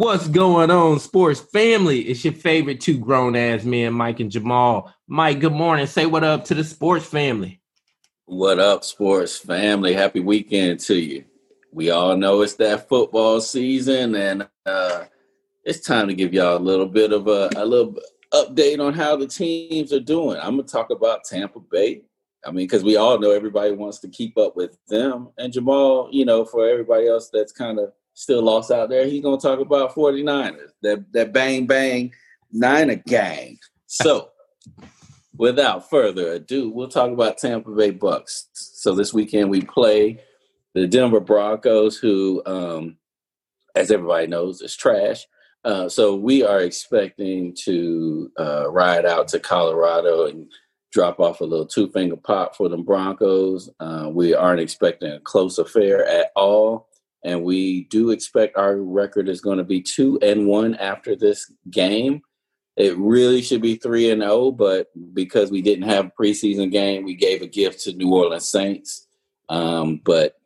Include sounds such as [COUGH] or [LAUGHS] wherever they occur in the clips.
What's going on, sports family? It's your favorite two grown ass men, Mike and Jamal. Mike, good morning. Say what up to the sports family. What up, sports family? Happy weekend to you. We all know it's that football season, and uh, it's time to give y'all a little bit of a, a little update on how the teams are doing. I'm gonna talk about Tampa Bay. I mean, because we all know everybody wants to keep up with them, and Jamal, you know, for everybody else that's kind of still lost out there, he's gonna talk about 49ers, that that bang bang Niner gang. So, without further ado, we'll talk about Tampa Bay Bucks. So this weekend we play the Denver Broncos, who, um, as everybody knows, is trash. Uh, so we are expecting to uh, ride out to Colorado and drop off a little two finger pop for the Broncos. Uh, we aren't expecting a close affair at all, and we do expect our record is going to be two and one after this game. It really should be three and zero, oh, but because we didn't have a preseason game, we gave a gift to New Orleans Saints. Um, but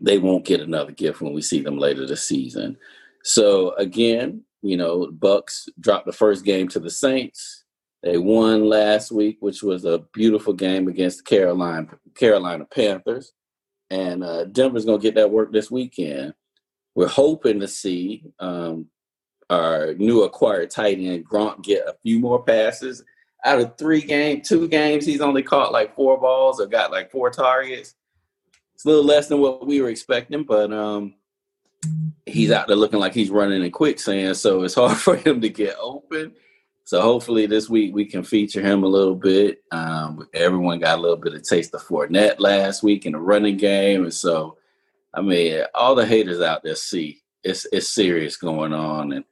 they won't get another gift when we see them later this season. So again, you know, Bucks dropped the first game to the Saints. They won last week, which was a beautiful game against the Carolina Carolina Panthers. And uh, Denver's gonna get that work this weekend. We're hoping to see um, our new acquired tight end Gronk get a few more passes. Out of three game, two games, he's only caught like four balls or got like four targets. It's a little less than what we were expecting, but um, he's out there looking like he's running in quicksand, so it's [LAUGHS] hard for him to get open. So hopefully this week we can feature him a little bit. Um, everyone got a little bit of taste of Fournette last week in the running game, and so I mean, all the haters out there see it's it's serious going on, and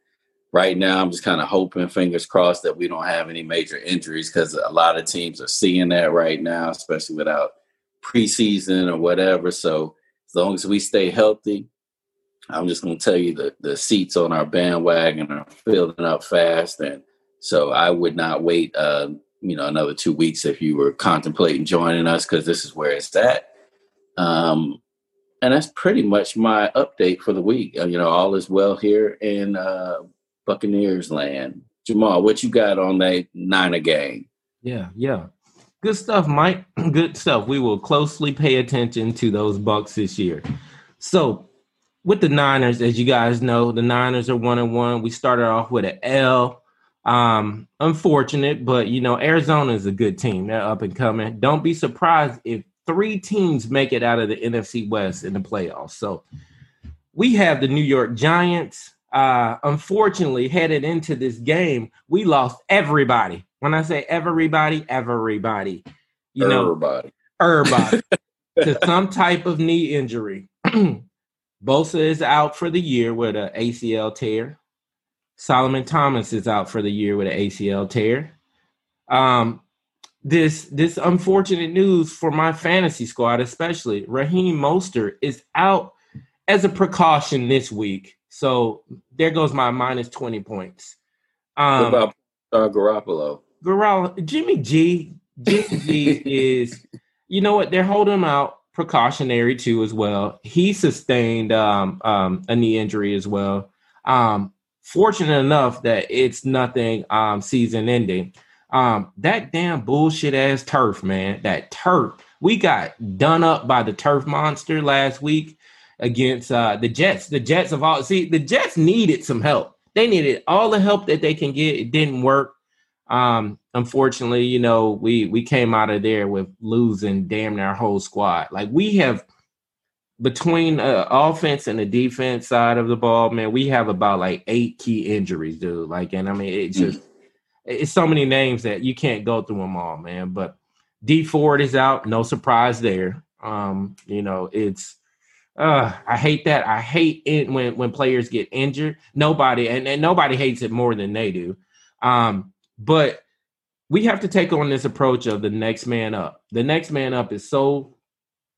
right now i'm just kind of hoping fingers crossed that we don't have any major injuries because a lot of teams are seeing that right now especially without preseason or whatever. So as long as we stay healthy I'm just going to tell you that the seats on our bandwagon are filling up fast, and so I would not wait, uh, you know, another two weeks if you were contemplating joining us because this is where it's at. Um, and that's pretty much my update for the week. Uh, you know, all is well here in uh, Buccaneers land. Jamal, what you got on that Niner game? Yeah, yeah. Good stuff, Mike. [CLEARS THROAT] Good stuff. We will closely pay attention to those Bucks this year. So with the Niners, as you guys know, the Niners are one and one. We started off with an L. Um, unfortunate, but you know, Arizona is a good team. They're up and coming. Don't be surprised if three teams make it out of the NFC West in the playoffs. So we have the New York Giants. Uh, unfortunately, headed into this game, we lost everybody. When I say everybody, everybody, you know, everybody. know, everybody [LAUGHS] to some type of knee injury. [CLEARS THROAT] Bosa is out for the year with an ACL tear. Solomon Thomas is out for the year with an ACL tear. Um, this this unfortunate news for my fantasy squad, especially Raheem Mostert, is out as a precaution this week. So there goes my minus twenty points. Um, what about uh, Garoppolo? Garoppolo, Jimmy G, Jimmy G [LAUGHS] is, you know what? They're holding him out precautionary too as well. He sustained um, um, a knee injury as well. Um, fortunate enough that it's nothing um, season ending. Um, that damn bullshit ass turf, man. That turf. We got done up by the turf monster last week against uh, the Jets. The Jets of all see the Jets needed some help. They needed all the help that they can get. It didn't work. Um, unfortunately, you know, we we came out of there with losing damn our whole squad. Like we have between uh, offense and the defense side of the ball, man, we have about like eight key injuries, dude. Like, and I mean, it just mm. it's so many names that you can't go through them all, man. But Dee Ford is out, no surprise there. Um, you know, it's uh I hate that. I hate it when when players get injured. Nobody and, and nobody hates it more than they do. Um, but we have to take on this approach of the next man up. The next man up is so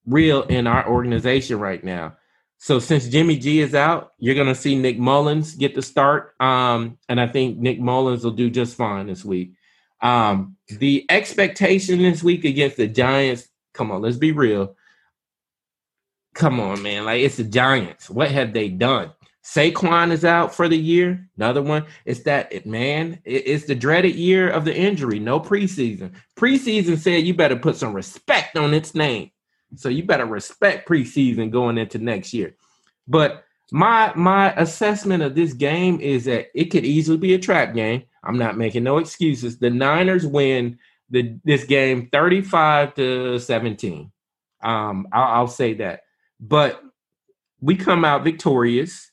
real in our organization right now. So since Jimmy G is out, you're going to see Nick Mullens get the start, um, and I think Nick Mullens will do just fine this week. Um, the expectation this week against the Giants, come on, let's be real. Come on, man, like it's the Giants. What have they done? Saquon is out for the year. Another one. It's that man. It's the dreaded year of the injury. No preseason. Preseason said you better put some respect on its name. So you better respect preseason going into next year. But my my assessment of this game is that it could easily be a trap game. I'm not making no excuses. The Niners win the this game 35 to 17. Um, I'll, I'll say that. But we come out victorious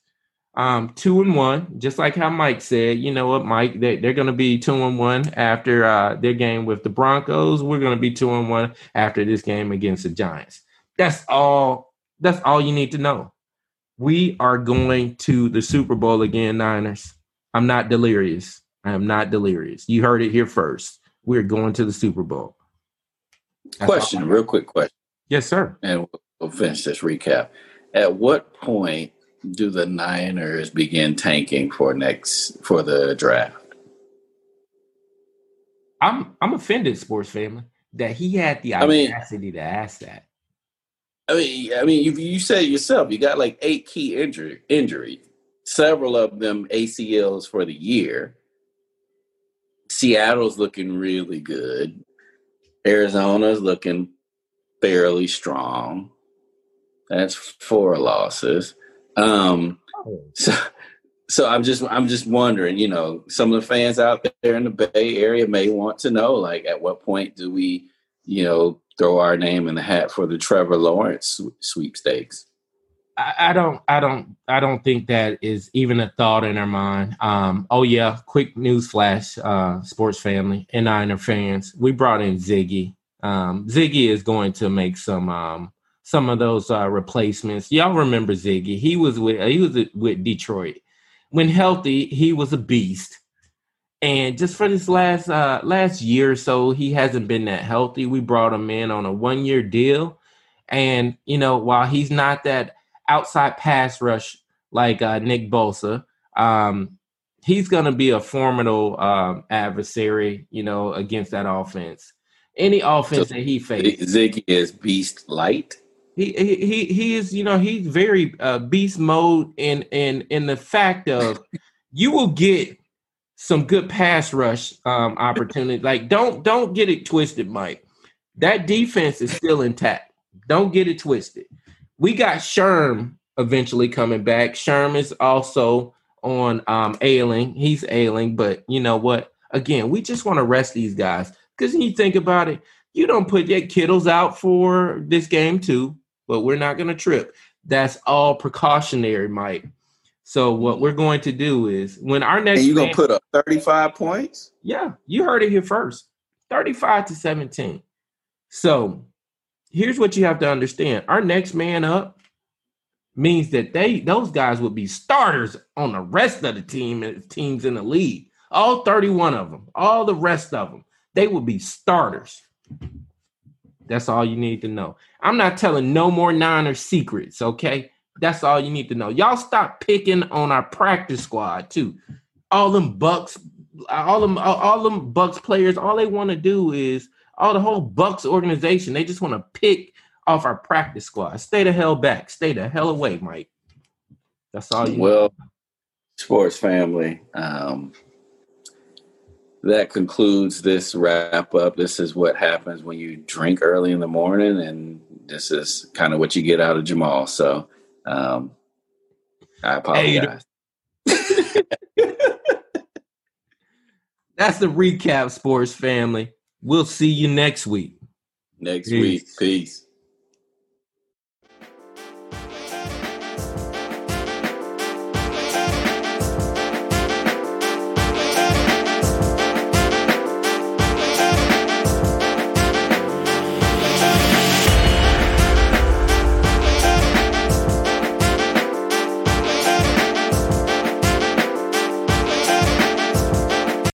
um two and one just like how mike said you know what mike they, they're going to be two and one after uh their game with the broncos. We're going to be two and one after this game against the giants. That's all that's all you need to know. We are going to the super bowl again niners. I'm not delirious. I am not delirious. You heard it here first. We're going to the super bowl. That's question real quick question. Yes sir. And we'll finish this recap. At what point do the Niners begin tanking for next for the draft? I'm I'm offended, sports family, that he had the audacity I mean, to ask that. I mean, I mean, you, you said yourself, you got like eight key injury injury, several of them ACLs for the year. Seattle's looking really good. Arizona's looking fairly strong. That's four losses. Um, oh. so, so I'm just I'm just wondering, you know, some of the fans out there in the Bay Area may want to know, like, at what point do we, you know, throw our name in the hat for the Trevor Lawrence sweepstakes? I, I don't, I don't, I don't think that is even a thought in our mind. Um, oh yeah, quick news flash, uh, sports family and Niner fans. We brought in Ziggy. Um, Ziggy is going to make some um, some of those uh, replacements. Y'all remember Ziggy? He was with he was with Detroit. When healthy, he was a beast. And just for this last uh, last year or so, he hasn't been that healthy. We brought him in on a one year deal, and you know while he's not that outside pass rush like uh, Nick Bosa, um, he's going to be a formidable um, adversary. You know against that offense. Any offense so that he faces, Ziggy is beast light. He he he is you know he's very uh, beast mode in in in the fact of you will get some good pass rush um opportunity. Like don't don't get it twisted, Mike. That defense is still intact. Don't get it twisted. We got Sherm eventually coming back. Sherm is also on um ailing. He's ailing, but you know what? Again, we just want to rest these guys because you think about it, you don't put your Kittles out for this game too but we're not going to trip. That's all precautionary, Mike. So what we're going to do is when our next and you gonna put up 35 points? Yeah, you heard it here first. 35 to 17. So here's what you have to understand. Our next man up means that they those guys would be starters on the rest of the team eh, teams in the league. All 31 of them, all the rest of them, they would be starters. That's all you need to know. I'm not telling no more Niners secrets, okay? That's all you need to know. Y'all stop picking on our practice squad too. All them Bucks, all them, all them Bucks players, all they want to do is all the whole Bucks organization. They just want to pick off our practice squad. Stay the hell back. Stay the hell away, Mike. That's all you. Well, sports family. Um, that concludes this wrap up. This is what happens when you drink early in the morning, and this is kind of what you get out of Jamal. So um, I apologize. [LAUGHS] That's the recap, sports family. We'll see you next week. Next Peace. week. Peace.